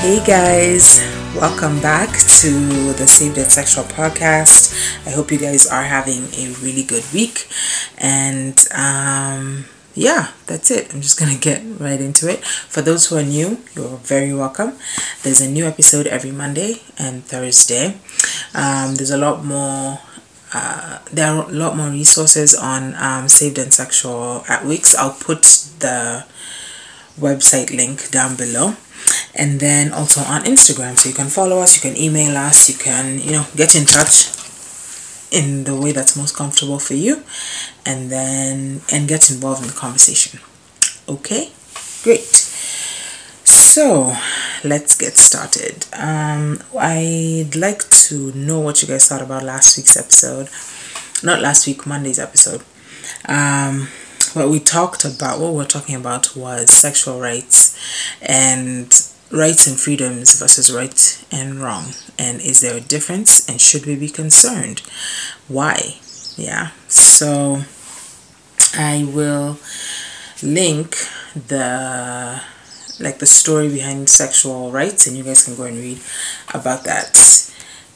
Hey guys, welcome back to the Saved and Sexual podcast. I hope you guys are having a really good week. And um, yeah, that's it. I'm just gonna get right into it. For those who are new, you're very welcome. There's a new episode every Monday and Thursday. Um, there's a lot more uh, there are a lot more resources on um, Saved and Sexual at Wix. I'll put the website link down below and then also on Instagram. So you can follow us, you can email us, you can, you know, get in touch in the way that's most comfortable for you and then and get involved in the conversation. Okay? Great. So, let's get started. Um, I'd like to know what you guys thought about last week's episode. Not last week, Monday's episode. Um, what we talked about, what we we're talking about was sexual rights and rights and freedoms versus right and wrong. And is there a difference? And should we be concerned? Why? Yeah. So I will link the like the story behind sexual rights, and you guys can go and read about that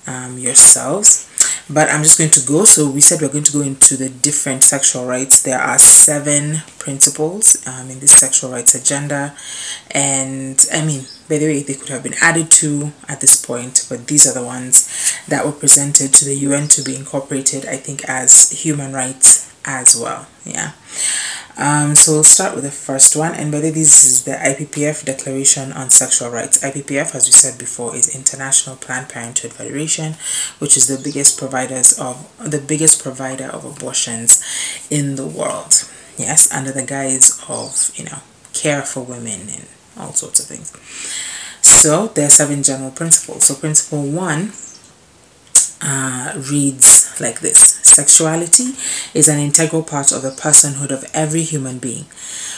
um, yourselves but I'm just going to go. So we said we're going to go into the different sexual rights. There are seven principles um, in this sexual rights agenda, and I mean, by the way, they could have been added to at this point, but these are the ones that were presented to the UN to be incorporated. I think as human rights as well. Yeah. Um, so we'll start with the first one, and by the way, this is the IPPF Declaration on Sexual Rights. IPPF, as we said before, is International Planned Parenthood Federation, which is the biggest providers of the biggest provider of abortions in the world. Yes, under the guise of you know care for women and all sorts of things. So there are seven general principles. So principle one uh, reads like this Sexuality is an integral part of the personhood of every human being.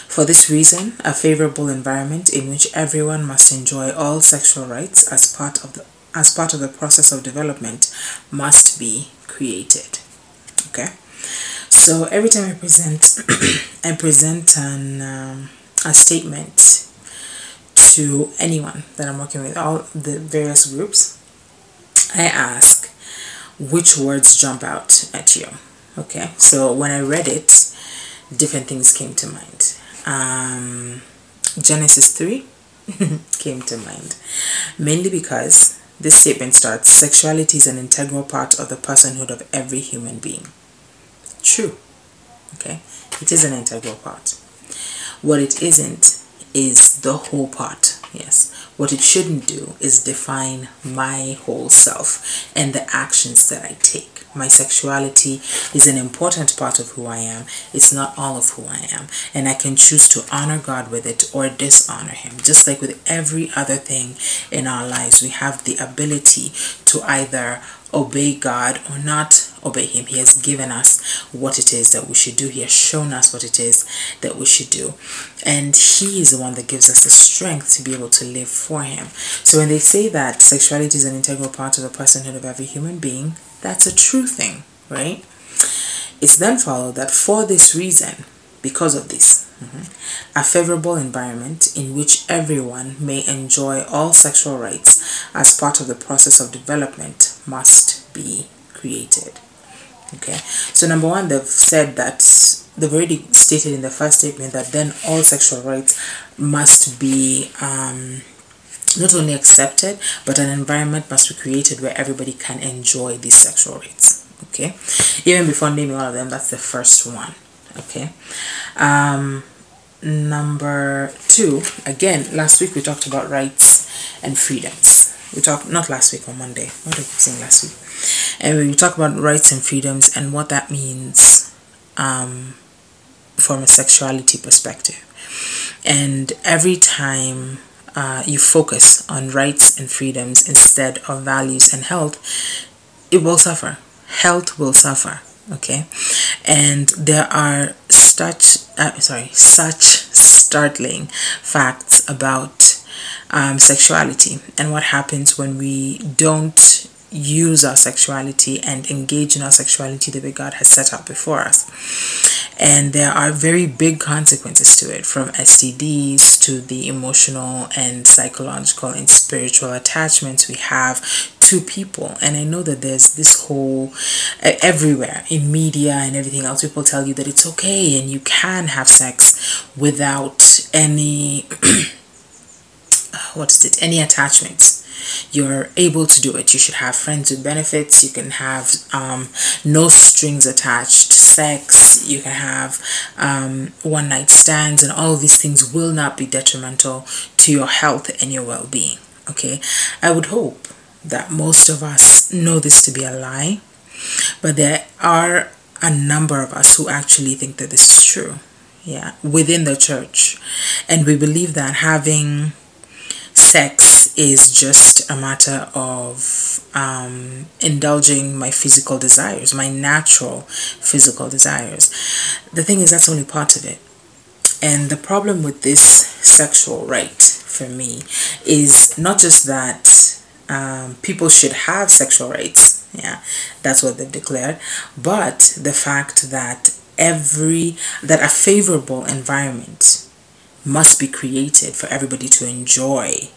For this reason, a favorable environment in which everyone must enjoy all sexual rights as part of the as part of the process of development must be created. Okay, so every time I present, I present an um, a statement to anyone that I'm working with, all the various groups. I ask, which words jump out at you. Okay, so when I read it, different things came to mind. Um, Genesis 3 came to mind, mainly because this statement starts sexuality is an integral part of the personhood of every human being. True. Okay, it is an integral part. What it isn't is the whole part. Yes. What it shouldn't do is define my whole self and the actions that I take. My sexuality is an important part of who I am. It's not all of who I am. And I can choose to honor God with it or dishonor Him. Just like with every other thing in our lives, we have the ability to either obey God or not obey Him. He has given us what it is that we should do, He has shown us what it is that we should do. And He is the one that gives us the strength to be able to live for Him. So when they say that sexuality is an integral part of the personhood of every human being, that's a true thing, right? It's then followed that for this reason, because of this, Mm-hmm. A favorable environment in which everyone may enjoy all sexual rights as part of the process of development must be created. Okay, so number one, they've said that they've already stated in the first statement that then all sexual rights must be um, not only accepted, but an environment must be created where everybody can enjoy these sexual rights. Okay, even before naming all of them, that's the first one. Okay, um, number two, again, last week we talked about rights and freedoms. We talked not last week on Monday. What did keep saying last week? And we talk about rights and freedoms and what that means um, from a sexuality perspective. And every time uh, you focus on rights and freedoms instead of values and health, it will suffer. Health will suffer. Okay, and there are such uh, sorry such startling facts about um, sexuality and what happens when we don't use our sexuality and engage in our sexuality the way God has set up before us. And there are very big consequences to it from STDs to the emotional and psychological and spiritual attachments we have to people. And I know that there's this whole everywhere in media and everything else, people tell you that it's okay and you can have sex without any, what is it, any attachments you're able to do it. You should have friends with benefits. You can have um, no strings attached sex. You can have um, one night stands, and all these things will not be detrimental to your health and your well being. Okay, I would hope that most of us know this to be a lie, but there are a number of us who actually think that this is true. Yeah, within the church. And we believe that having sex is just a matter of um, indulging my physical desires, my natural physical desires. The thing is, that's only part of it. And the problem with this sexual right for me is not just that um, people should have sexual rights, yeah, that's what they've declared, but the fact that every, that a favorable environment must be created for everybody to enjoy,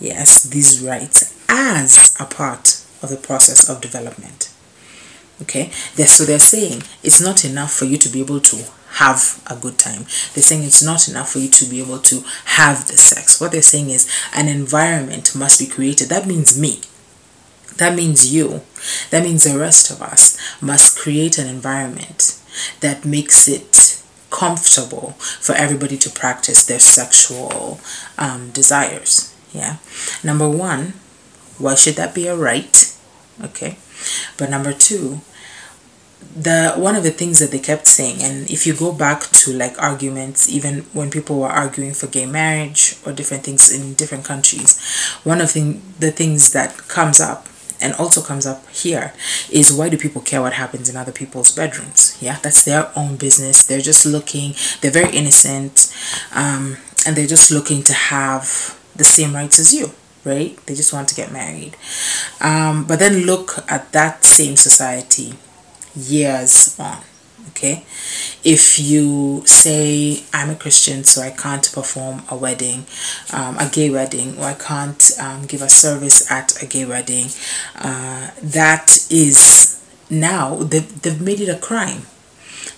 yes, these rights as a part of the process of development. Okay, so they're saying it's not enough for you to be able to have a good time. They're saying it's not enough for you to be able to have the sex. What they're saying is an environment must be created. That means me. That means you. That means the rest of us must create an environment that makes it comfortable for everybody to practice their sexual um, desires. Yeah. Number one, why should that be a right? Okay. But number two, the one of the things that they kept saying and if you go back to like arguments even when people were arguing for gay marriage or different things in different countries one of the, the things that comes up and also comes up here is why do people care what happens in other people's bedrooms yeah that's their own business they're just looking they're very innocent um, and they're just looking to have the same rights as you right? They just want to get married. Um, but then look at that same society years on okay? If you say i'm a christian so i can't perform a wedding um, a gay wedding or i can't um, give a service at a gay wedding uh, that is now they've, they've made it a crime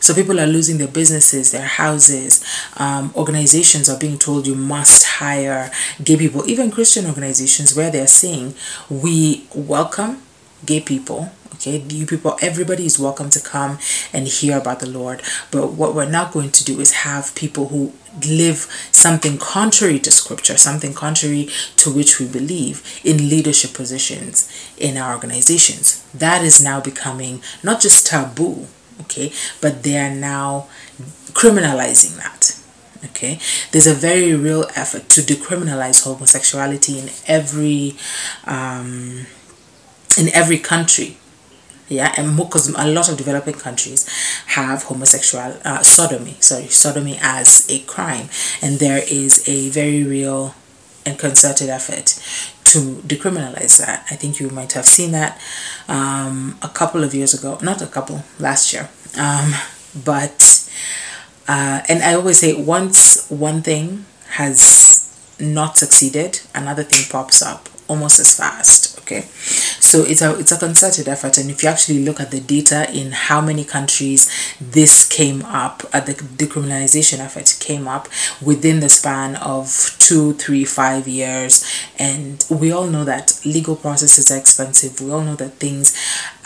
so people are losing their businesses, their houses. Um, organizations are being told you must hire gay people. Even Christian organizations where they're saying we welcome gay people okay you people everybody is welcome to come and hear about the lord but what we're not going to do is have people who live something contrary to scripture something contrary to which we believe in leadership positions in our organizations that is now becoming not just taboo okay? But they are now criminalizing that okay? There's a very real effort to decriminalize homosexuality in every um, in every country yeah? And because a lot of developing countries have homosexual uh, sodomy sorry sodomy as a crime. And there is a very real and concerted effort to decriminalize that. I think you might have seen that um, a couple of years ago. Not a couple last year. Um, but uh, and i always say once one thing has not succeeded another thing pops up almost as fast okay? So it's a it's a concerted effort and if you actually look at the data in how many countries this came up at the decriminalization effort came up within the span of two three five years and we all know that legal processes are expensive. We all know that things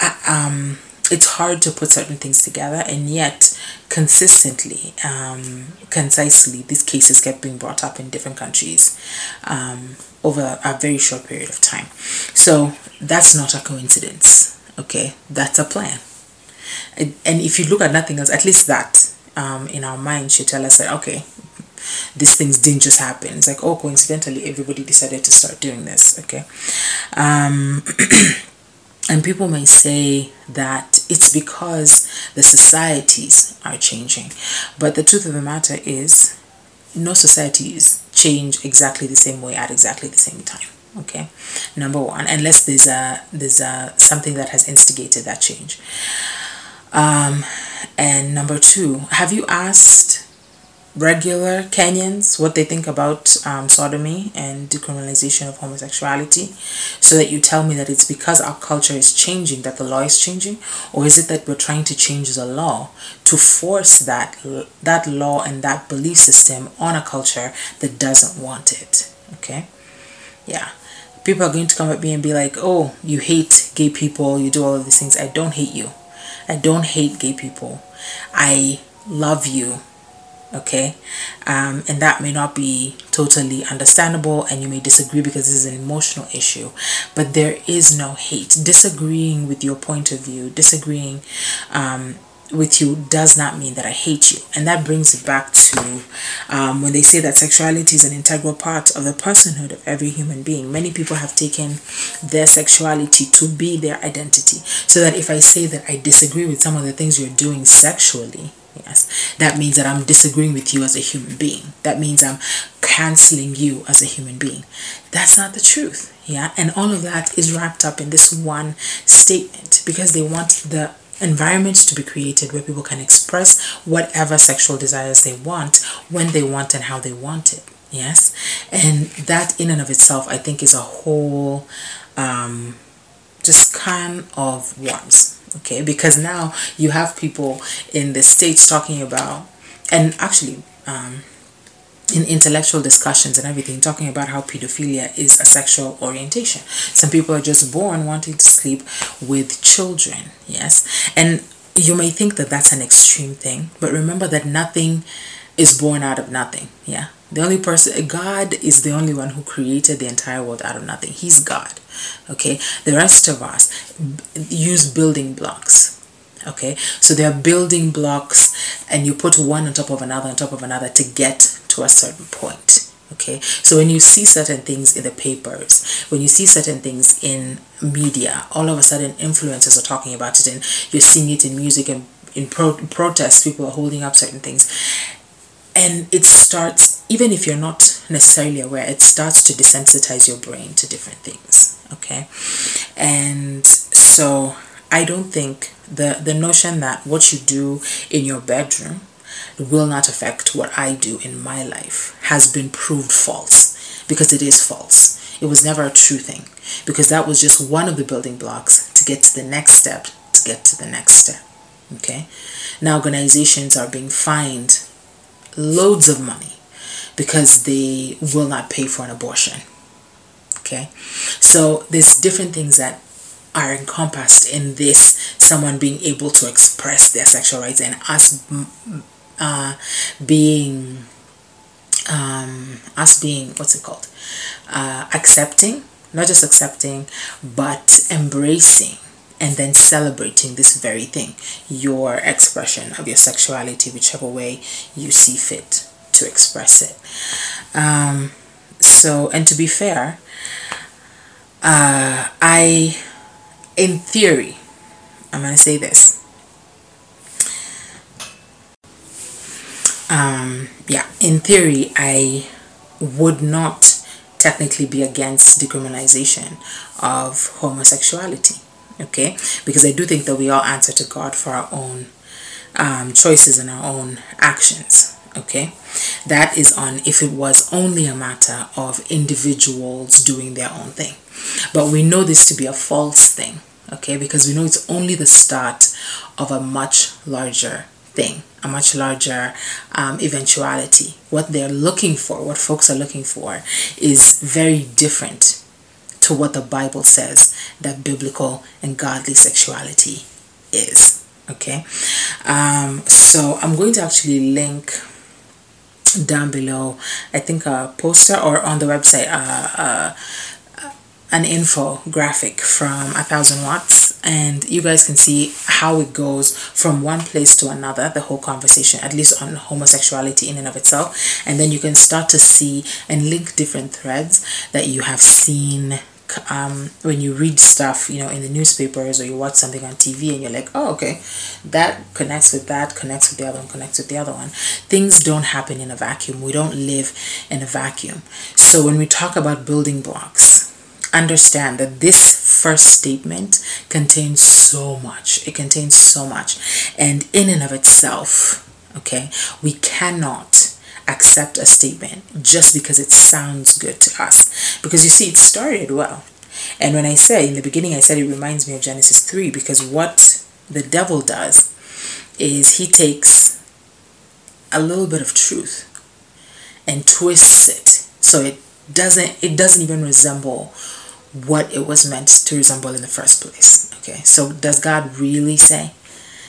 uh, um it's hard to put certain things together and yet consistently um, concisely these cases kept being brought up in different countries um, over a very short period of time. So that's not a coincidence. Okay, that's a plan. And if you look at nothing else, at least that um, in our mind should tell us that okay, these things didn't just happen. It's like oh, coincidentally, everybody decided to start doing this. Okay, um, and people may say that it's because the societies are changing, but the truth of the matter is no societies change exactly the same way at exactly the same time okay? Number one unless there's a there's a something that has instigated that change. Um, and number two have you asked regular Kenyans what they think about um, sodomy and decriminalization of homosexuality. So that you tell me that it's because our culture is changing that the law is changing or is it that we're trying to change the law to force that that law and that belief system on a culture that doesn't want it? Okay? Yeah. People are going to come at me and be like oh you hate gay people you do all of these things. I don't hate you. I don't hate gay people. I love you okay um, and that may not be totally understandable and you may disagree because this is an emotional issue but there is no hate disagreeing with your point of view disagreeing um, with you does not mean that I hate you. And that brings it back to um, when they say that sexuality is an integral part of the personhood of every human being. Many people have taken their sexuality to be their identity. So that if I say that I disagree with some of the things you're doing sexually, Yes, that means that I'm disagreeing with you as a human being. That means I'm canceling you as a human being. That's not the truth. Yeah, and all of that is wrapped up in this one statement because they want the environment to be created where people can express whatever sexual desires they want when they want and how they want it. Yes, and that in and of itself, I think, is a whole um, just can of worms okay? Because now you have people in the states talking about and actually um, in intellectual discussions and everything talking about how pedophilia is a sexual orientation. Some people are just born wanting to sleep with children yes? And you may think that that's an extreme thing but remember that nothing is born out of nothing. Yeah. The only person god is the only one who created the entire world out of nothing. He's god. Okay? The rest of us use building blocks. Okay? So they are building blocks and you put one on top of another on top of another to get to a certain point. Okay? So when you see certain things in the papers when you see certain things in media all of a sudden influencers are talking about it and you're seeing it in music and in pro- protests people are holding up certain things and it starts even if you're not necessarily aware it starts to desensitize your brain to different things okay? And so i don't think the the notion that what you do in your bedroom will not affect what i do in my life has been proved false because it is false. It was never a true thing because that was just one of the building blocks to get to the next step to get to the next step okay? Now organizations are being fined loads of money because they will not pay for an abortion okay? So there's different things that are encompassed in this someone being able to express their sexual rights and us uh, being um, us being what's it called? Uh, accepting not just accepting but embracing and then celebrating this very thing your expression of your sexuality whichever way you see fit to express it um, so and to be fair uh, I, in theory, I'm going to say this. Um, yeah, in theory, I would not technically be against decriminalization of homosexuality. Okay, because I do think that we all answer to God for our own um, choices and our own actions okay? That is on if it was only a matter of individuals doing their own thing. But we know this to be a false thing okay? Because we know it's only the start of a much larger thing a much larger um, eventuality. What they're looking for what folks are looking for is very different to what the bible says that biblical and godly sexuality is okay? Um, so i'm going to actually link down below i think a poster or on the website uh, uh, an infographic from a thousand watts and you guys can see how it goes from one place to another the whole conversation at least on homosexuality in and of itself. And then you can start to see and link different threads that you have seen um, when you read stuff, you know, in the newspapers or you watch something on TV and you're like, oh, okay, that connects with that, connects with the other one, connects with the other one. Things don't happen in a vacuum. We don't live in a vacuum. So when we talk about building blocks, understand that this first statement contains so much. It contains so much. And in and of itself, okay, we cannot accept a statement just because it sounds good to us. Because you see, it started well. And when I say in the beginning, I said it reminds me of Genesis 3 because what the devil does is he takes a little bit of truth and twists it so it doesn't it doesn't even resemble what it was meant to resemble in the first place okay so does god really say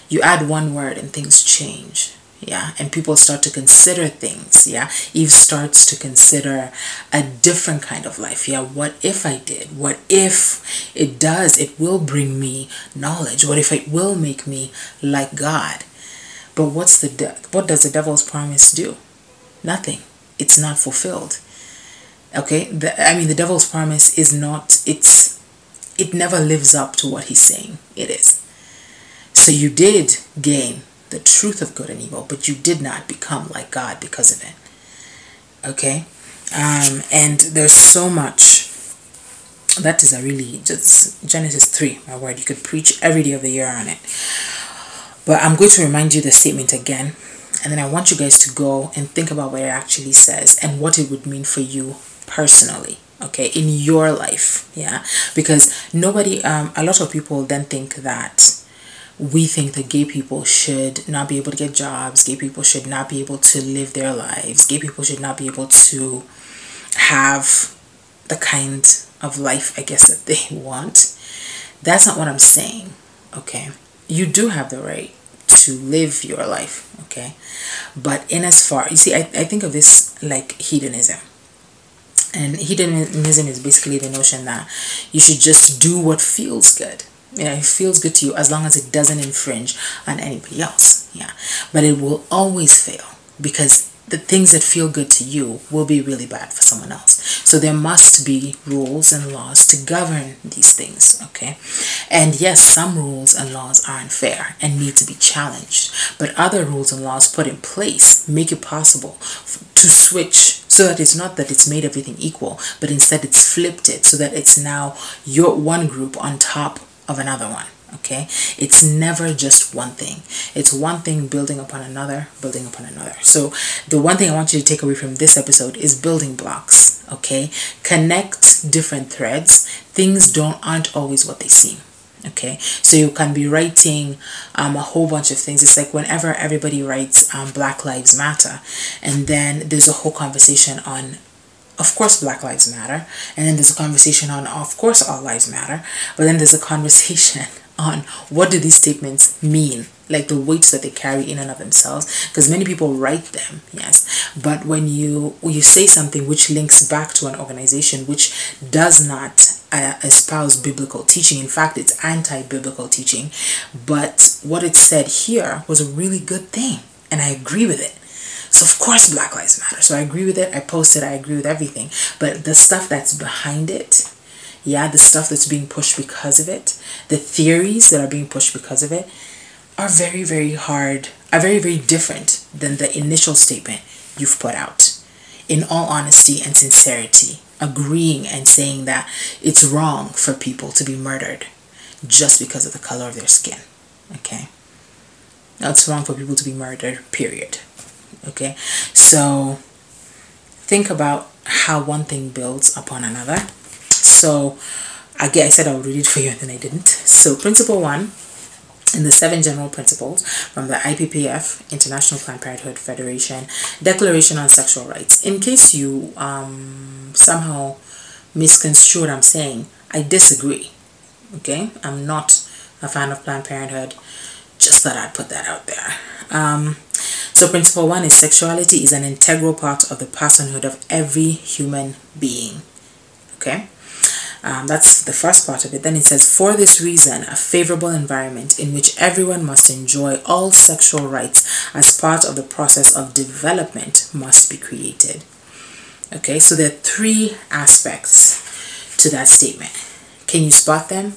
you add one word and things change yeah and people start to consider things yeah. Eve starts to consider a different kind of life yeah. What if i did? What if it does? It will bring me knowledge. What if it will make me like god? But what's the de- what does the devil's promise do? Nothing. It's not fulfilled. Okay? The, i mean the devil's promise is not it's it never lives up to what he's saying it is. So you did gain the truth of good and evil, but you did not become like God because of it. Okay? Um, and there's so much. That is a really just Genesis 3, my word. You could preach every day of the year on it. But I'm going to remind you the statement again. And then I want you guys to go and think about what it actually says and what it would mean for you personally okay in your life yeah because nobody um a lot of people then think that we think that gay people should not be able to get jobs, gay people should not be able to live their lives, gay people should not be able to have the kind of life, I guess, that they want. That's not what I'm saying, okay? You do have the right to live your life, okay? But in as far, you see, I, I think of this like hedonism. And hedonism is basically the notion that you should just do what feels good know, it feels good to you as long as it doesn't infringe on anybody else. Yeah. But it will always fail because the things that feel good to you will be really bad for someone else. So there must be rules and laws to govern these things, okay? And yes, some rules and laws are unfair and need to be challenged, but other rules and laws put in place make it possible to switch so that it's not that it's made everything equal, but instead it's flipped it so that it's now your one group on top of another one okay? It's never just one thing. It's one thing building upon another building upon another. So the one thing i want you to take away from this episode is building blocks okay? Connect different threads. Things don't aren't always what they seem okay? So you can be writing um, a whole bunch of things. It's like whenever everybody writes um, black lives matter and then there's a whole conversation on of course black lives matter and then there's a conversation on of course all lives matter but then there's a conversation on what do these statements mean? Like the weights that they carry in and of themselves because many people write them yes. But when you when you say something which links back to an organization which does not uh, espouse biblical teaching in fact it's anti-biblical teaching but what it said here was a really good thing and i agree with it of course Black Lives Matter. So I agree with it. I posted. I agree with everything. But the stuff that's behind it, yeah, the stuff that's being pushed because of it, the theories that are being pushed because of it, are very very hard. Are very very different than the initial statement you've put out. In all honesty and sincerity, agreeing and saying that it's wrong for people to be murdered just because of the color of their skin. Okay? Now it's wrong for people to be murdered, period. Okay, so think about how one thing builds upon another. So, again, I said I would read it for you and then I didn't. So, principle one in the seven general principles from the IPPF, International Planned Parenthood Federation, Declaration on Sexual Rights. In case you um, somehow misconstrue what I'm saying, I disagree. Okay, I'm not a fan of Planned Parenthood. Just thought I'd put that out there. Um, so, principle one is sexuality is an integral part of the personhood of every human being. Okay? Um, that's the first part of it. Then it says, for this reason, a favorable environment in which everyone must enjoy all sexual rights as part of the process of development must be created. Okay, so there are three aspects to that statement. Can you spot them?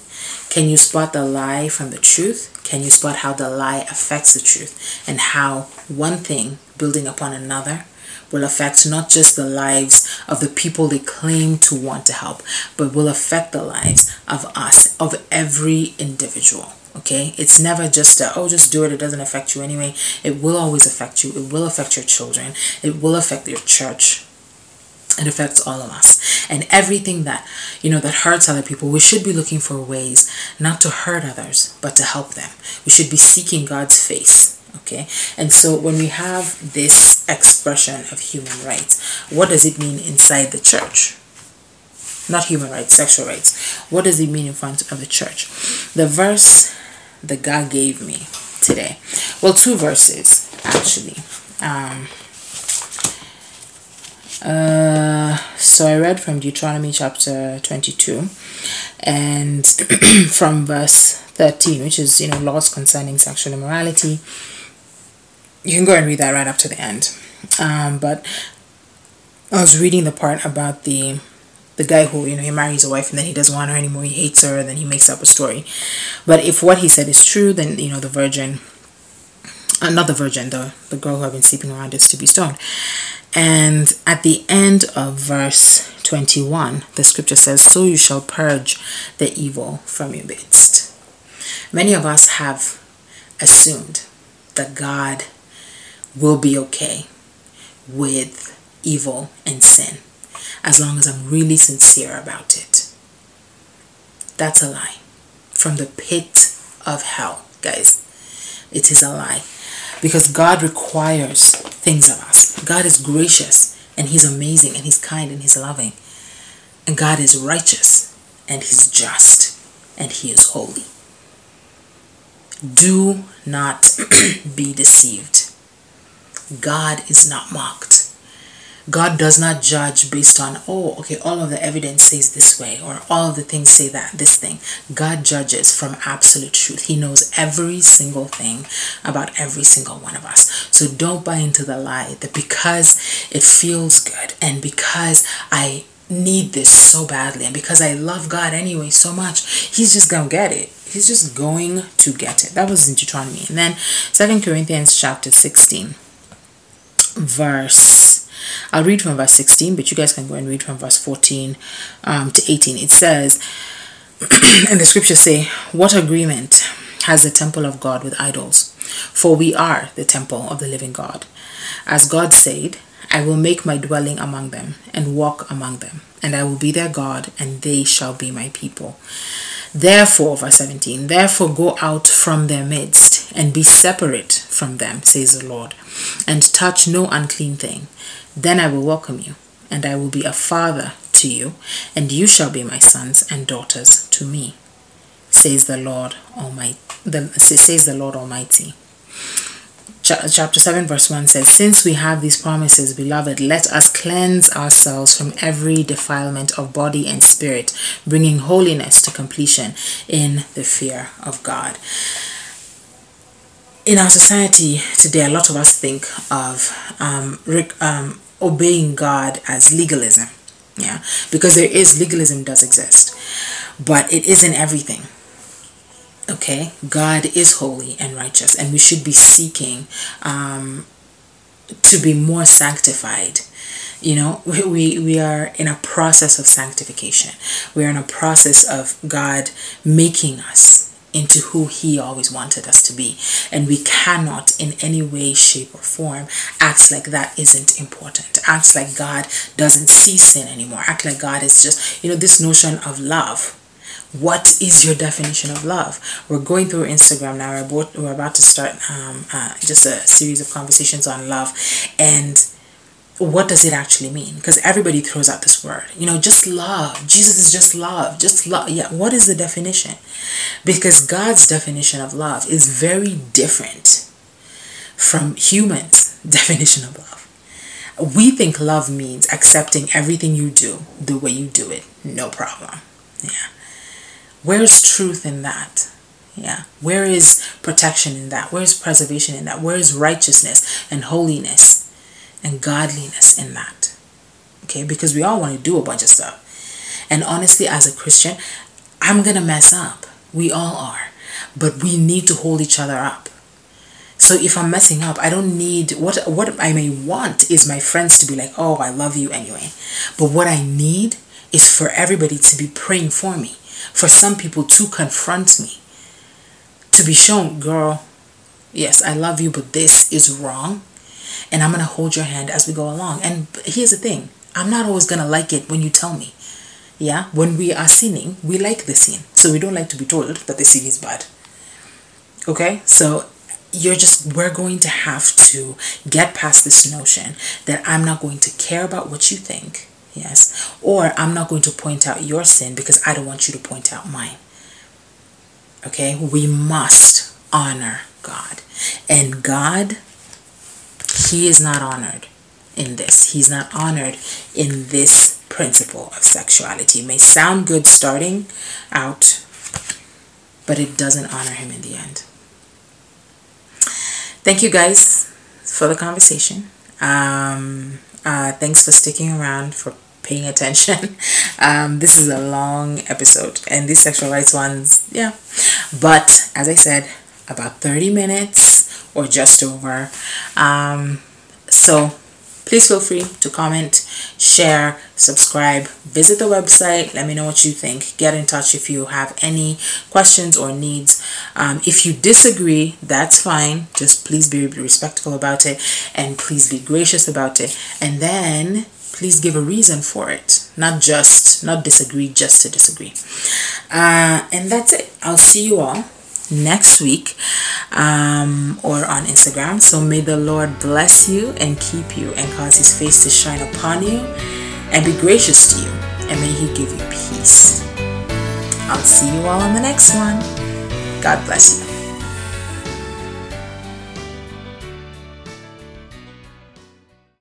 Can you spot the lie from the truth? Can you spot how the lie affects the truth and how one thing building upon another will affect not just the lives of the people they claim to want to help, but will affect the lives of us, of every individual. Okay, it's never just a, oh, just do it, it doesn't affect you anyway. It will always affect you, it will affect your children, it will affect your church, it affects all of us. And everything that you know that hurts other people we should be looking for ways not to hurt others but to help them. We should be seeking god's face okay? And so when we have this expression of human rights what does it mean inside the church? Not human rights sexual rights. What does it mean in front of the church? The verse that god gave me today well two verses actually. Um uh, so I read from Deuteronomy chapter 22 and from verse 13, which is, you know, laws concerning sexual immorality. You can go and read that right up to the end. Um, but I was reading the part about the the guy who you know he marries a wife and then he doesn't want her anymore he hates her and then he makes up a story but if what he said is true then you know the virgin not the virgin the the girl who had been sleeping around is to be stoned and at the end of verse 21, the scripture says, So you shall purge the evil from your midst. Many of us have assumed that God will be okay with evil and sin as long as I'm really sincere about it. That's a lie. From the pit of hell, guys. It is a lie because God requires things of us. God is gracious and He's amazing and He's kind and He's loving. And God is righteous and He's just and He is holy. Do not be deceived. God is not mocked. God does not judge based on, oh, okay, all of the evidence says this way, or all of the things say that, this thing. God judges from absolute truth. He knows every single thing about every single one of us. So don't buy into the lie that because it feels good and because I need this so badly and because I love God anyway so much, He's just gonna get it. He's just going to get it. That was in Deuteronomy. And then Second Corinthians chapter 16, verse I'll read from verse 16, but you guys can go and read from verse 14 um, to 18. It says, and the scriptures say, What agreement has the temple of God with idols? For we are the temple of the living God. As God said, I will make my dwelling among them and walk among them, and I will be their God, and they shall be my people. Therefore, verse 17, therefore go out from their midst and be separate from them, says the Lord, and touch no unclean thing then I will welcome you, and I will be a father to you, and you shall be my sons and daughters to me, says the Lord Almighty. The, says the Lord Almighty. Chapter 7, verse 1 says, Since we have these promises, beloved, let us cleanse ourselves from every defilement of body and spirit, bringing holiness to completion in the fear of God in our society today, a lot of us think of um, um, obeying God as legalism. Yeah, because there is legalism does exist, but it isn't everything. Okay, God is holy and righteous, and we should be seeking um, to be more sanctified. You know, we, we are in a process of sanctification. We are in a process of God making us into who he always wanted us to be. And we cannot in any way shape or form act like that isn't important. Act like god doesn't see sin anymore. Act like god is just you know this notion of love. What is your definition of love? We're going through instagram now. We're about, we're about to start um, uh, just a series of conversations on love. And what does it actually mean? Because everybody throws out this word. You know, just love. Jesus is just love. Just love. Yeah, what is the definition? Because God's definition of love is very different from humans' definition of love. We think love means accepting everything you do the way you do it. No problem. Yeah. Where's truth in that? Yeah. Where is protection in that? Where is preservation in that? Where is righteousness and holiness? And godliness in that. Okay, because we all want to do a bunch of stuff. And honestly, as a Christian, I'm going to mess up. We all are. But we need to hold each other up. So if I'm messing up, I don't need what what I may want is my friends to be like, "Oh, I love you anyway." But what I need is for everybody to be praying for me. For some people to confront me. To be shown, girl, yes, I love you, but this is wrong. And I'm going to hold your hand as we go along. And here's the thing I'm not always going to like it when you tell me. Yeah, when we are sinning, we like the sin. So we don't like to be told that the sin is bad. Okay, so you're just, we're going to have to get past this notion that I'm not going to care about what you think. Yes, or I'm not going to point out your sin because I don't want you to point out mine. Okay, we must honor God. And God, He is not honored in this. He's not honored in this principle of sexuality. It may sound good starting out, but it doesn't honor Him in the end. Thank you guys for the conversation. Um, uh, thanks for sticking around, for paying attention. Um, this is a long episode, and these sexual rights ones, yeah. But as I said, about 30 minutes or just over. Um, so please feel free to comment, share, subscribe, visit the website. Let me know what you think. Get in touch if you have any questions or needs. Um, if you disagree, that's fine. Just please be respectful about it and please be gracious about it. And then please give a reason for it, not just, not disagree just to disagree. Uh, and that's it. I'll see you all next week um, or on Instagram. So may the Lord bless you and keep you and cause his face to shine upon you and be gracious to you. And may he give you peace. I'll see you all on the next one. God bless you.